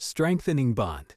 strengthening bond.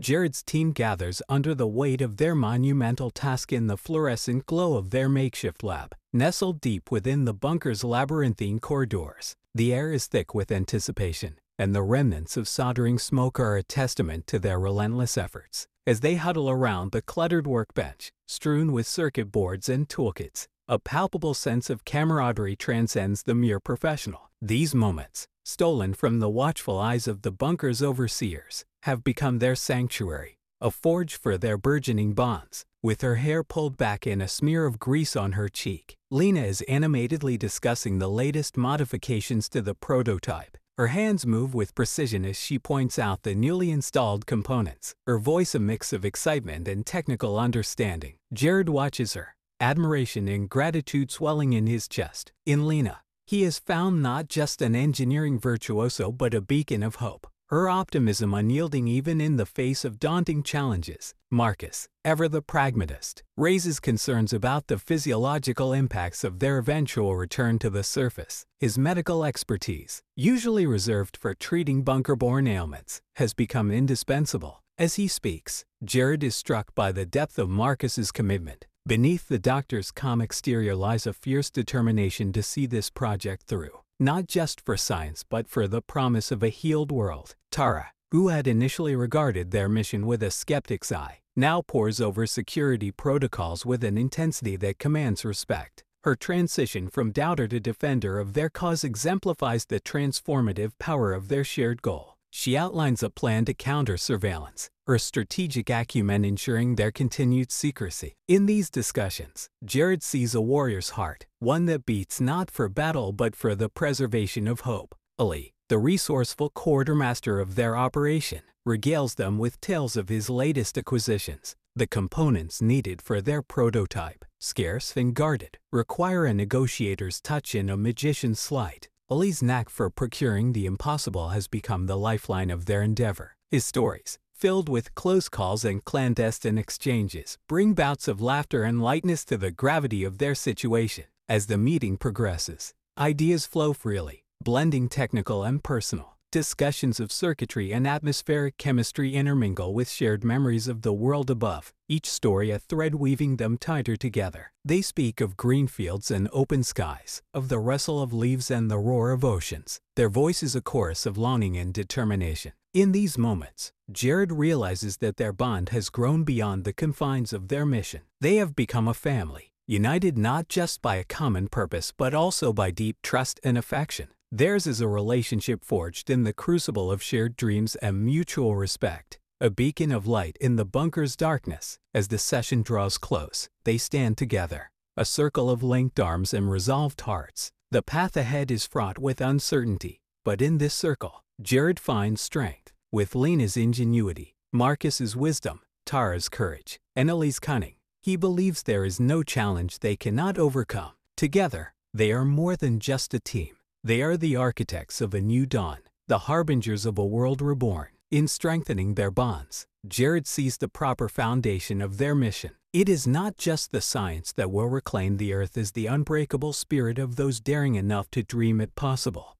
Jared's team gathers under the weight of their monumental task in the fluorescent glow of their makeshift lab. Nestled deep within the bunker's labyrinthine corridors, the air is thick with anticipation, and the remnants of soldering smoke are a testament to their relentless efforts. As they huddle around the cluttered workbench, strewn with circuit boards and toolkits, a palpable sense of camaraderie transcends the mere professional. These moments, stolen from the watchful eyes of the bunker's overseers, have become their sanctuary, a forge for their burgeoning bonds. With her hair pulled back and a smear of grease on her cheek, Lena is animatedly discussing the latest modifications to the prototype. Her hands move with precision as she points out the newly installed components, her voice a mix of excitement and technical understanding. Jared watches her, admiration and gratitude swelling in his chest. In Lena, he has found not just an engineering virtuoso but a beacon of hope. Her optimism unyielding even in the face of daunting challenges. Marcus, ever the pragmatist, raises concerns about the physiological impacts of their eventual return to the surface. His medical expertise, usually reserved for treating bunker-borne ailments, has become indispensable. As he speaks, Jared is struck by the depth of Marcus's commitment. Beneath the doctor's calm exterior lies a fierce determination to see this project through not just for science but for the promise of a healed world. Tara, who had initially regarded their mission with a skeptic's eye, now pores over security protocols with an intensity that commands respect. Her transition from doubter to defender of their cause exemplifies the transformative power of their shared goal. She outlines a plan to counter surveillance, her strategic acumen ensuring their continued secrecy. In these discussions, Jared sees a warrior's heart, one that beats not for battle but for the preservation of hope. Ali, the resourceful quartermaster of their operation, regales them with tales of his latest acquisitions. The components needed for their prototype, scarce and guarded, require a negotiator's touch and a magician's sleight. Ali's knack for procuring the impossible has become the lifeline of their endeavor. His stories, filled with close calls and clandestine exchanges, bring bouts of laughter and lightness to the gravity of their situation. As the meeting progresses, ideas flow freely, blending technical and personal. Discussions of circuitry and atmospheric chemistry intermingle with shared memories of the world above, each story a thread weaving them tighter together. They speak of green fields and open skies, of the rustle of leaves and the roar of oceans. Their voice is a chorus of longing and determination. In these moments, Jared realizes that their bond has grown beyond the confines of their mission. They have become a family, united not just by a common purpose but also by deep trust and affection. Theirs is a relationship forged in the crucible of shared dreams and mutual respect, a beacon of light in the bunker's darkness. As the session draws close, they stand together, a circle of linked arms and resolved hearts. The path ahead is fraught with uncertainty, but in this circle, Jared finds strength. With Lena's ingenuity, Marcus's wisdom, Tara's courage, and Ali's cunning, he believes there is no challenge they cannot overcome. Together, they are more than just a team. They are the architects of a new dawn, the harbingers of a world reborn. In strengthening their bonds, Jared sees the proper foundation of their mission. It is not just the science that will reclaim the earth as the unbreakable spirit of those daring enough to dream it possible.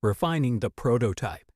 Refining the prototype.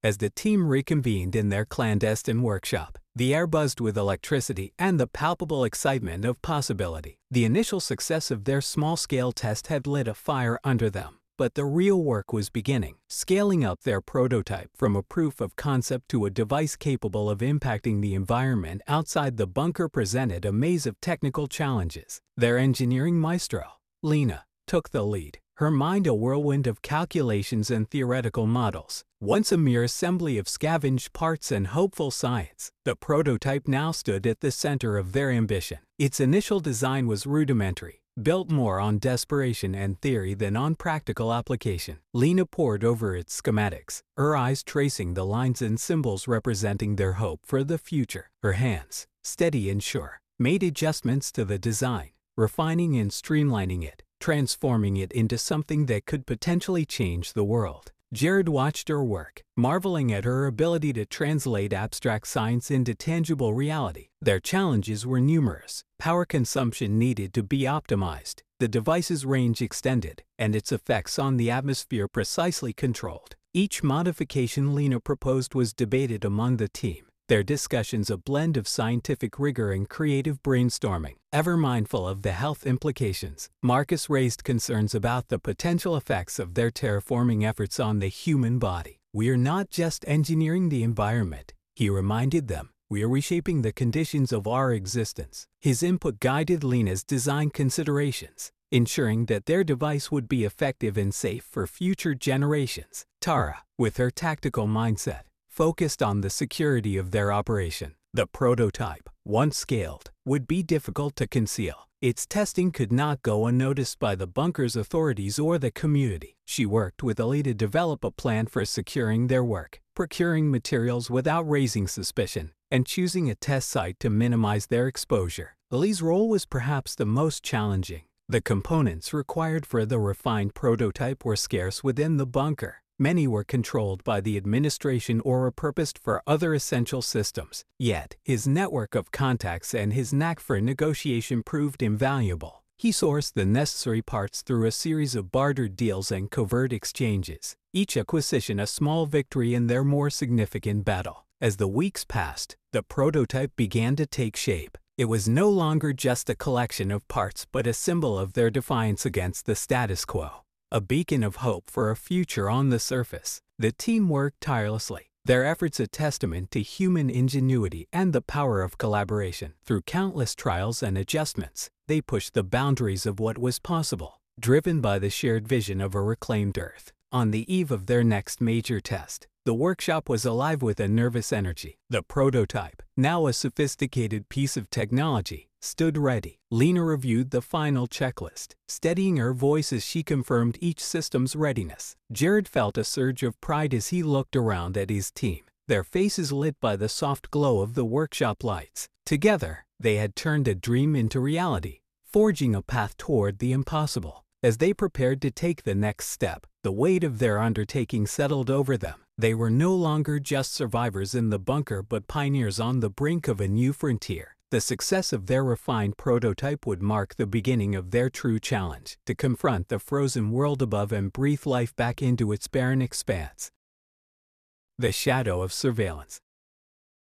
As the team reconvened in their clandestine workshop, the air buzzed with electricity and the palpable excitement of possibility. The initial success of their small-scale test had lit a fire under them. But the real work was beginning, scaling up their prototype from a proof of concept to a device capable of impacting the environment outside the bunker presented a maze of technical challenges. Their engineering maestro, Lena, took the lead, her mind a whirlwind of calculations and theoretical models. Once a mere assembly of scavenged parts and hopeful science, the prototype now stood at the center of their ambition. Its initial design was rudimentary, built more on desperation and theory than on practical application. Lena pored over its schematics, her eyes tracing the lines and symbols representing their hope for the future. Her hands, steady and sure, made adjustments to the design, refining and streamlining it, transforming it into something that could potentially change the world. Jared watched her work, marveling at her ability to translate abstract science into tangible reality. Their challenges were numerous. Power consumption needed to be optimized, the device's range extended, and its effects on the atmosphere precisely controlled. Each modification Lena proposed was debated among the team, their discussions a blend of scientific rigor and creative brainstorming. Ever mindful of the health implications, Marcus raised concerns about the potential effects of their terraforming efforts on the human body. We are not just engineering the environment, he reminded them. We are reshaping the conditions of our existence. His input guided Lena's design considerations, ensuring that their device would be effective and safe for future generations. Tara, with her tactical mindset, focused on the security of their operation. The prototype, once scaled, would be difficult to conceal. Its testing could not go unnoticed by the bunker's authorities or the community. She worked with Ali to develop a plan for securing their work, procuring materials without raising suspicion, and choosing a test site to minimize their exposure. Ali's role was perhaps the most challenging. The components required for the refined prototype were scarce within the bunker. Many were controlled by the administration or repurposed for other essential systems. Yet, his network of contacts and his knack for negotiation proved invaluable. He sourced the necessary parts through a series of bartered deals and covert exchanges, each acquisition a small victory in their more significant battle. As the weeks passed, the prototype began to take shape. It was no longer just a collection of parts but a symbol of their defiance against the status quo a beacon of hope for a future on the surface. The team worked tirelessly, their efforts a testament to human ingenuity and the power of collaboration. Through countless trials and adjustments, they pushed the boundaries of what was possible, driven by the shared vision of a reclaimed Earth. On the eve of their next major test, the workshop was alive with a nervous energy. The prototype, now a sophisticated piece of technology, stood ready. Lena reviewed the final checklist, steadying her voice as she confirmed each system's readiness. Jared felt a surge of pride as he looked around at his team, their faces lit by the soft glow of the workshop lights. Together, they had turned a dream into reality, forging a path toward the impossible. As they prepared to take the next step, the weight of their undertaking settled over them. They were no longer just survivors in the bunker but pioneers on the brink of a new frontier. The success of their refined prototype would mark the beginning of their true challenge to confront the frozen world above and breathe life back into its barren expanse. The shadow of surveillance.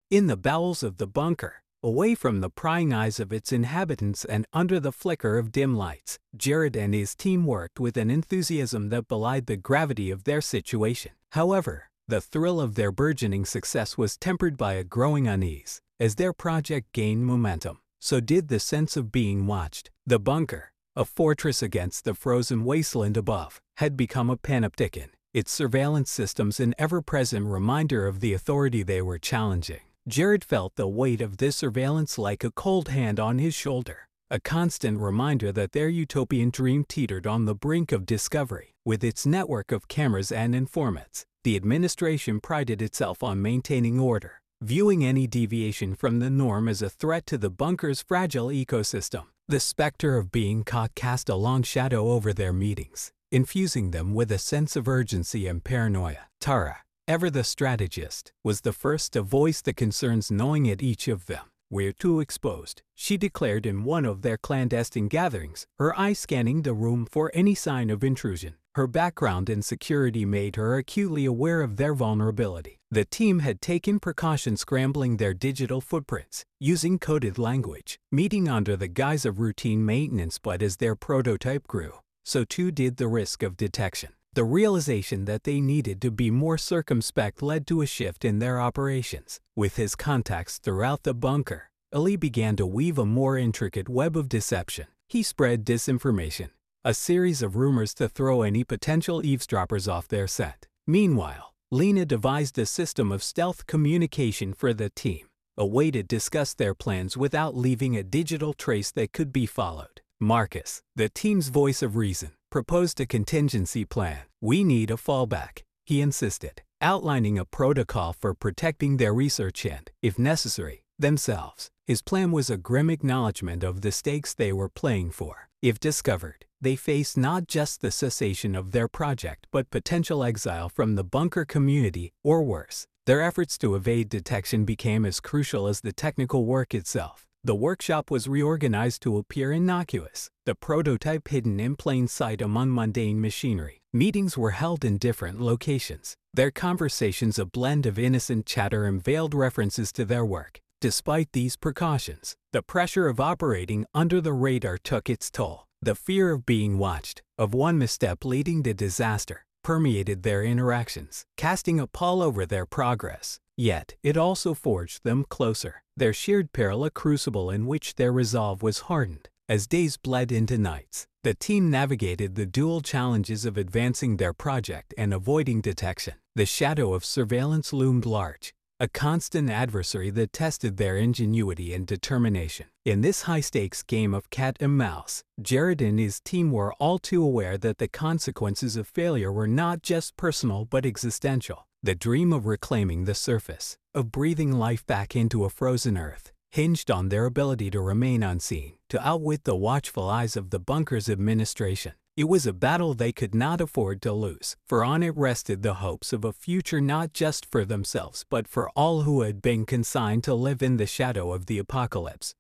In the bowels of the bunker, away from the prying eyes of its inhabitants and under the flicker of dim lights, Jared and his team worked with an enthusiasm that belied the gravity of their situation. However, the thrill of their burgeoning success was tempered by a growing unease. As their project gained momentum, so did the sense of being watched. The bunker, a fortress against the frozen wasteland above, had become a panopticon, its surveillance systems an ever-present reminder of the authority they were challenging. Jared felt the weight of this surveillance like a cold hand on his shoulder, a constant reminder that their utopian dream teetered on the brink of discovery. With its network of cameras and informants, the administration prided itself on maintaining order, viewing any deviation from the norm as a threat to the bunker's fragile ecosystem. The specter of being caught cast a long shadow over their meetings, infusing them with a sense of urgency and paranoia. Tara, ever the strategist, was the first to voice the concerns knowing at each of them. We're too exposed, she declared in one of their clandestine gatherings, her eye scanning the room for any sign of intrusion. Her background in security made her acutely aware of their vulnerability. The team had taken precautions scrambling their digital footprints, using coded language, meeting under the guise of routine maintenance but as their prototype grew, so too did the risk of detection. The realization that they needed to be more circumspect led to a shift in their operations. With his contacts throughout the bunker, Ali began to weave a more intricate web of deception. He spread disinformation, a series of rumors to throw any potential eavesdroppers off their scent. Meanwhile, Lena devised a system of stealth communication for the team, a way to discuss their plans without leaving a digital trace that could be followed. Marcus, the team's voice of reason, proposed a contingency plan. We need a fallback, he insisted, outlining a protocol for protecting their research and, if necessary, themselves. His plan was a grim acknowledgement of the stakes they were playing for. If discovered, they faced not just the cessation of their project but potential exile from the bunker community, or worse. Their efforts to evade detection became as crucial as the technical work itself. The workshop was reorganized to appear innocuous, the prototype hidden in plain sight among mundane machinery. Meetings were held in different locations, their conversations a blend of innocent chatter and veiled references to their work. Despite these precautions, the pressure of operating under the radar took its toll. The fear of being watched, of one misstep leading to disaster, permeated their interactions, casting a pall over their progress. Yet, it also forged them closer, their shared peril a crucible in which their resolve was hardened. As days bled into nights, the team navigated the dual challenges of advancing their project and avoiding detection. The shadow of surveillance loomed large, a constant adversary that tested their ingenuity and determination. In this high stakes game of cat and mouse, Jared and his team were all too aware that the consequences of failure were not just personal but existential. The dream of reclaiming the surface, of breathing life back into a frozen earth, hinged on their ability to remain unseen, to outwit the watchful eyes of the bunker's administration. It was a battle they could not afford to lose, for on it rested the hopes of a future not just for themselves, but for all who had been consigned to live in the shadow of the apocalypse.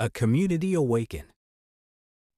A community awaken.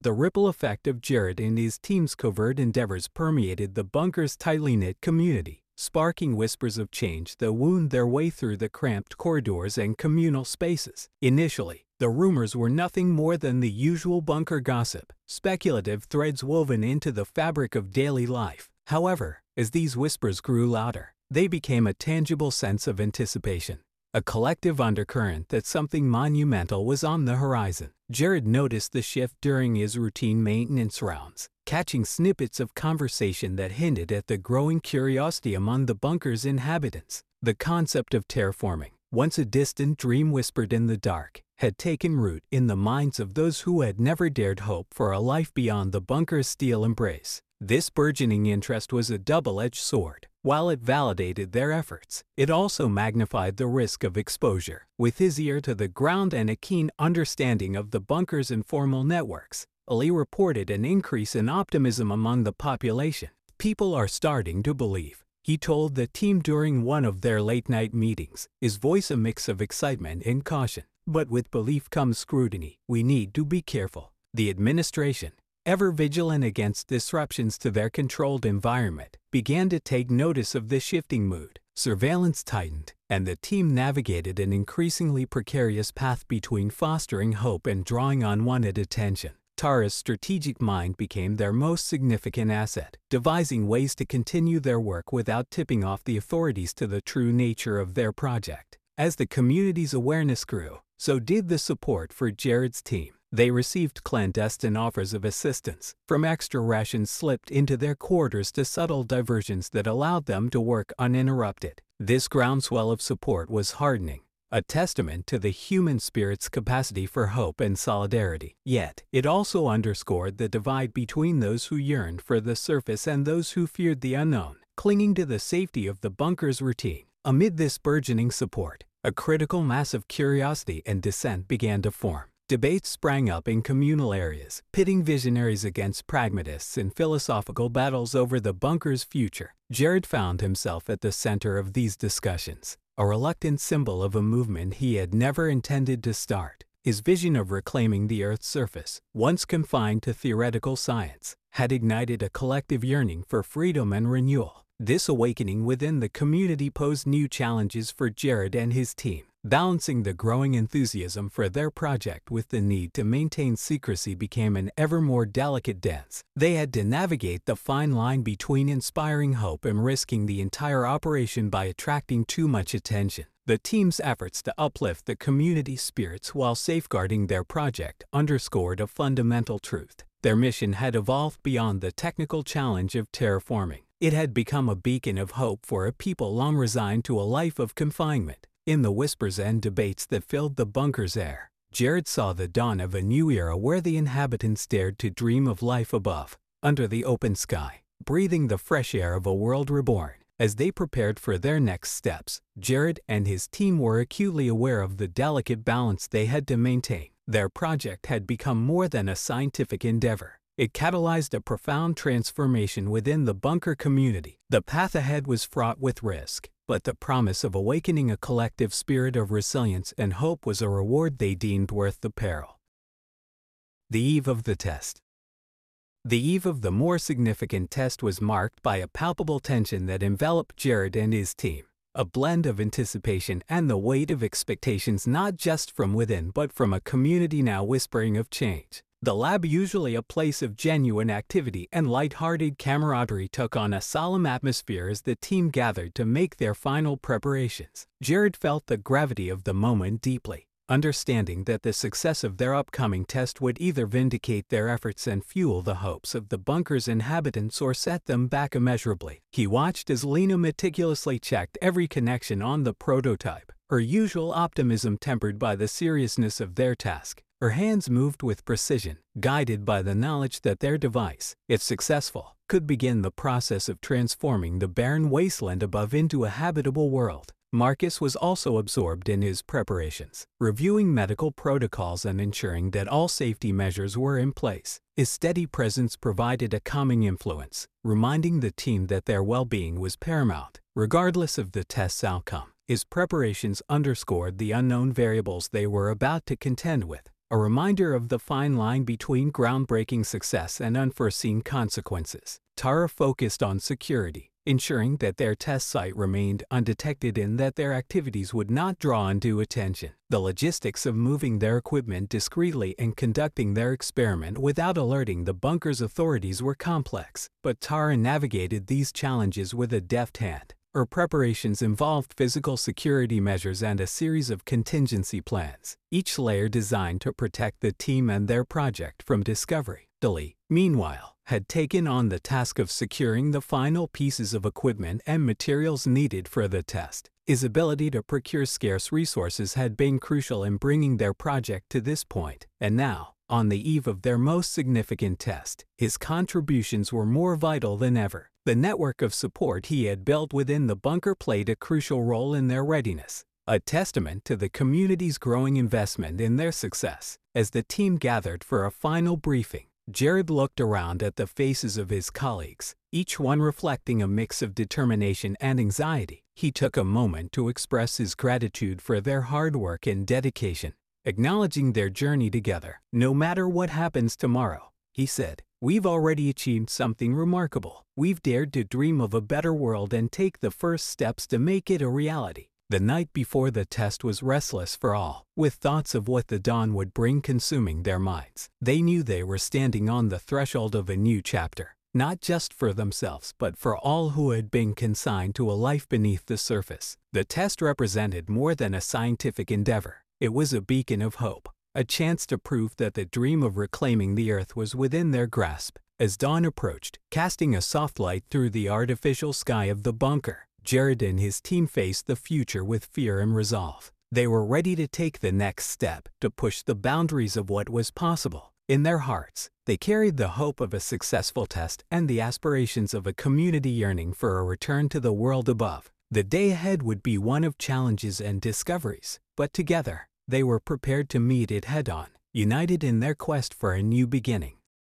The ripple effect of Jared and his team's covert endeavors permeated the bunker's tightly knit community, sparking whispers of change that wound their way through the cramped corridors and communal spaces. Initially, the rumors were nothing more than the usual bunker gossip, speculative threads woven into the fabric of daily life. However, as these whispers grew louder, they became a tangible sense of anticipation, a collective undercurrent that something monumental was on the horizon. Jared noticed the shift during his routine maintenance rounds, catching snippets of conversation that hinted at the growing curiosity among the bunker's inhabitants. The concept of terraforming, once a distant dream whispered in the dark, had taken root in the minds of those who had never dared hope for a life beyond the bunker's steel embrace. This burgeoning interest was a double edged sword. While it validated their efforts, it also magnified the risk of exposure. With his ear to the ground and a keen understanding of the bunker's informal networks, Ali reported an increase in optimism among the population. People are starting to believe. He told the team during one of their late night meetings, his voice a mix of excitement and caution. But with belief comes scrutiny. We need to be careful. The administration, ever vigilant against disruptions to their controlled environment, began to take notice of the shifting mood. Surveillance tightened, and the team navigated an increasingly precarious path between fostering hope and drawing unwanted attention. Tara's strategic mind became their most significant asset, devising ways to continue their work without tipping off the authorities to the true nature of their project. As the community's awareness grew, so did the support for Jared's team. They received clandestine offers of assistance, from extra rations slipped into their quarters to subtle diversions that allowed them to work uninterrupted. This groundswell of support was hardening, a testament to the human spirit's capacity for hope and solidarity. Yet, it also underscored the divide between those who yearned for the surface and those who feared the unknown, clinging to the safety of the bunker's routine. Amid this burgeoning support, a critical mass of curiosity and dissent began to form. Debates sprang up in communal areas, pitting visionaries against pragmatists in philosophical battles over the bunker's future. Jared found himself at the center of these discussions, a reluctant symbol of a movement he had never intended to start. His vision of reclaiming the Earth's surface, once confined to theoretical science, had ignited a collective yearning for freedom and renewal. This awakening within the community posed new challenges for Jared and his team. Balancing the growing enthusiasm for their project with the need to maintain secrecy became an ever more delicate dance. They had to navigate the fine line between inspiring hope and risking the entire operation by attracting too much attention. The team's efforts to uplift the community spirits while safeguarding their project underscored a fundamental truth. Their mission had evolved beyond the technical challenge of terraforming. It had become a beacon of hope for a people long resigned to a life of confinement. In the whispers and debates that filled the bunker's air, Jared saw the dawn of a new era where the inhabitants dared to dream of life above, under the open sky, breathing the fresh air of a world reborn. As they prepared for their next steps, Jared and his team were acutely aware of the delicate balance they had to maintain. Their project had become more than a scientific endeavor. It catalyzed a profound transformation within the bunker community. The path ahead was fraught with risk, but the promise of awakening a collective spirit of resilience and hope was a reward they deemed worth the peril. The eve of the test. The eve of the more significant test was marked by a palpable tension that enveloped Jared and his team. A blend of anticipation and the weight of expectations not just from within but from a community now whispering of change. The lab, usually a place of genuine activity and light-hearted camaraderie, took on a solemn atmosphere as the team gathered to make their final preparations. Jared felt the gravity of the moment deeply, understanding that the success of their upcoming test would either vindicate their efforts and fuel the hopes of the bunker's inhabitants or set them back immeasurably. He watched as Lena meticulously checked every connection on the prototype, her usual optimism tempered by the seriousness of their task. Her hands moved with precision, guided by the knowledge that their device, if successful, could begin the process of transforming the barren wasteland above into a habitable world. Marcus was also absorbed in his preparations, reviewing medical protocols and ensuring that all safety measures were in place. His steady presence provided a calming influence, reminding the team that their well-being was paramount, regardless of the test's outcome. His preparations underscored the unknown variables they were about to contend with, a reminder of the fine line between groundbreaking success and unforeseen consequences. Tara focused on security, ensuring that their test site remained undetected and that their activities would not draw undue attention. The logistics of moving their equipment discreetly and conducting their experiment without alerting the bunker's authorities were complex, but Tara navigated these challenges with a deft hand. Her preparations involved physical security measures and a series of contingency plans, each layer designed to protect the team and their project from discovery. Ali, meanwhile, had taken on the task of securing the final pieces of equipment and materials needed for the test. His ability to procure scarce resources had been crucial in bringing their project to this point, and now, on the eve of their most significant test, his contributions were more vital than ever. The network of support he had built within the bunker played a crucial role in their readiness, a testament to the community's growing investment in their success. As the team gathered for a final briefing, Jared looked around at the faces of his colleagues, each one reflecting a mix of determination and anxiety. He took a moment to express his gratitude for their hard work and dedication, acknowledging their journey together. No matter what happens tomorrow, he said, We've already achieved something remarkable. We've dared to dream of a better world and take the first steps to make it a reality. The night before the test was restless for all, with thoughts of what the dawn would bring consuming their minds. They knew they were standing on the threshold of a new chapter, not just for themselves, but for all who had been consigned to a life beneath the surface. The test represented more than a scientific endeavor. It was a beacon of hope, a chance to prove that the dream of reclaiming the earth was within their grasp. As dawn approached, casting a soft light through the artificial sky of the bunker, Jared and his team faced the future with fear and resolve. They were ready to take the next step, to push the boundaries of what was possible. In their hearts, they carried the hope of a successful test and the aspirations of a community yearning for a return to the world above. The day ahead would be one of challenges and discoveries, but together, they were prepared to meet it head on, united in their quest for a new beginning.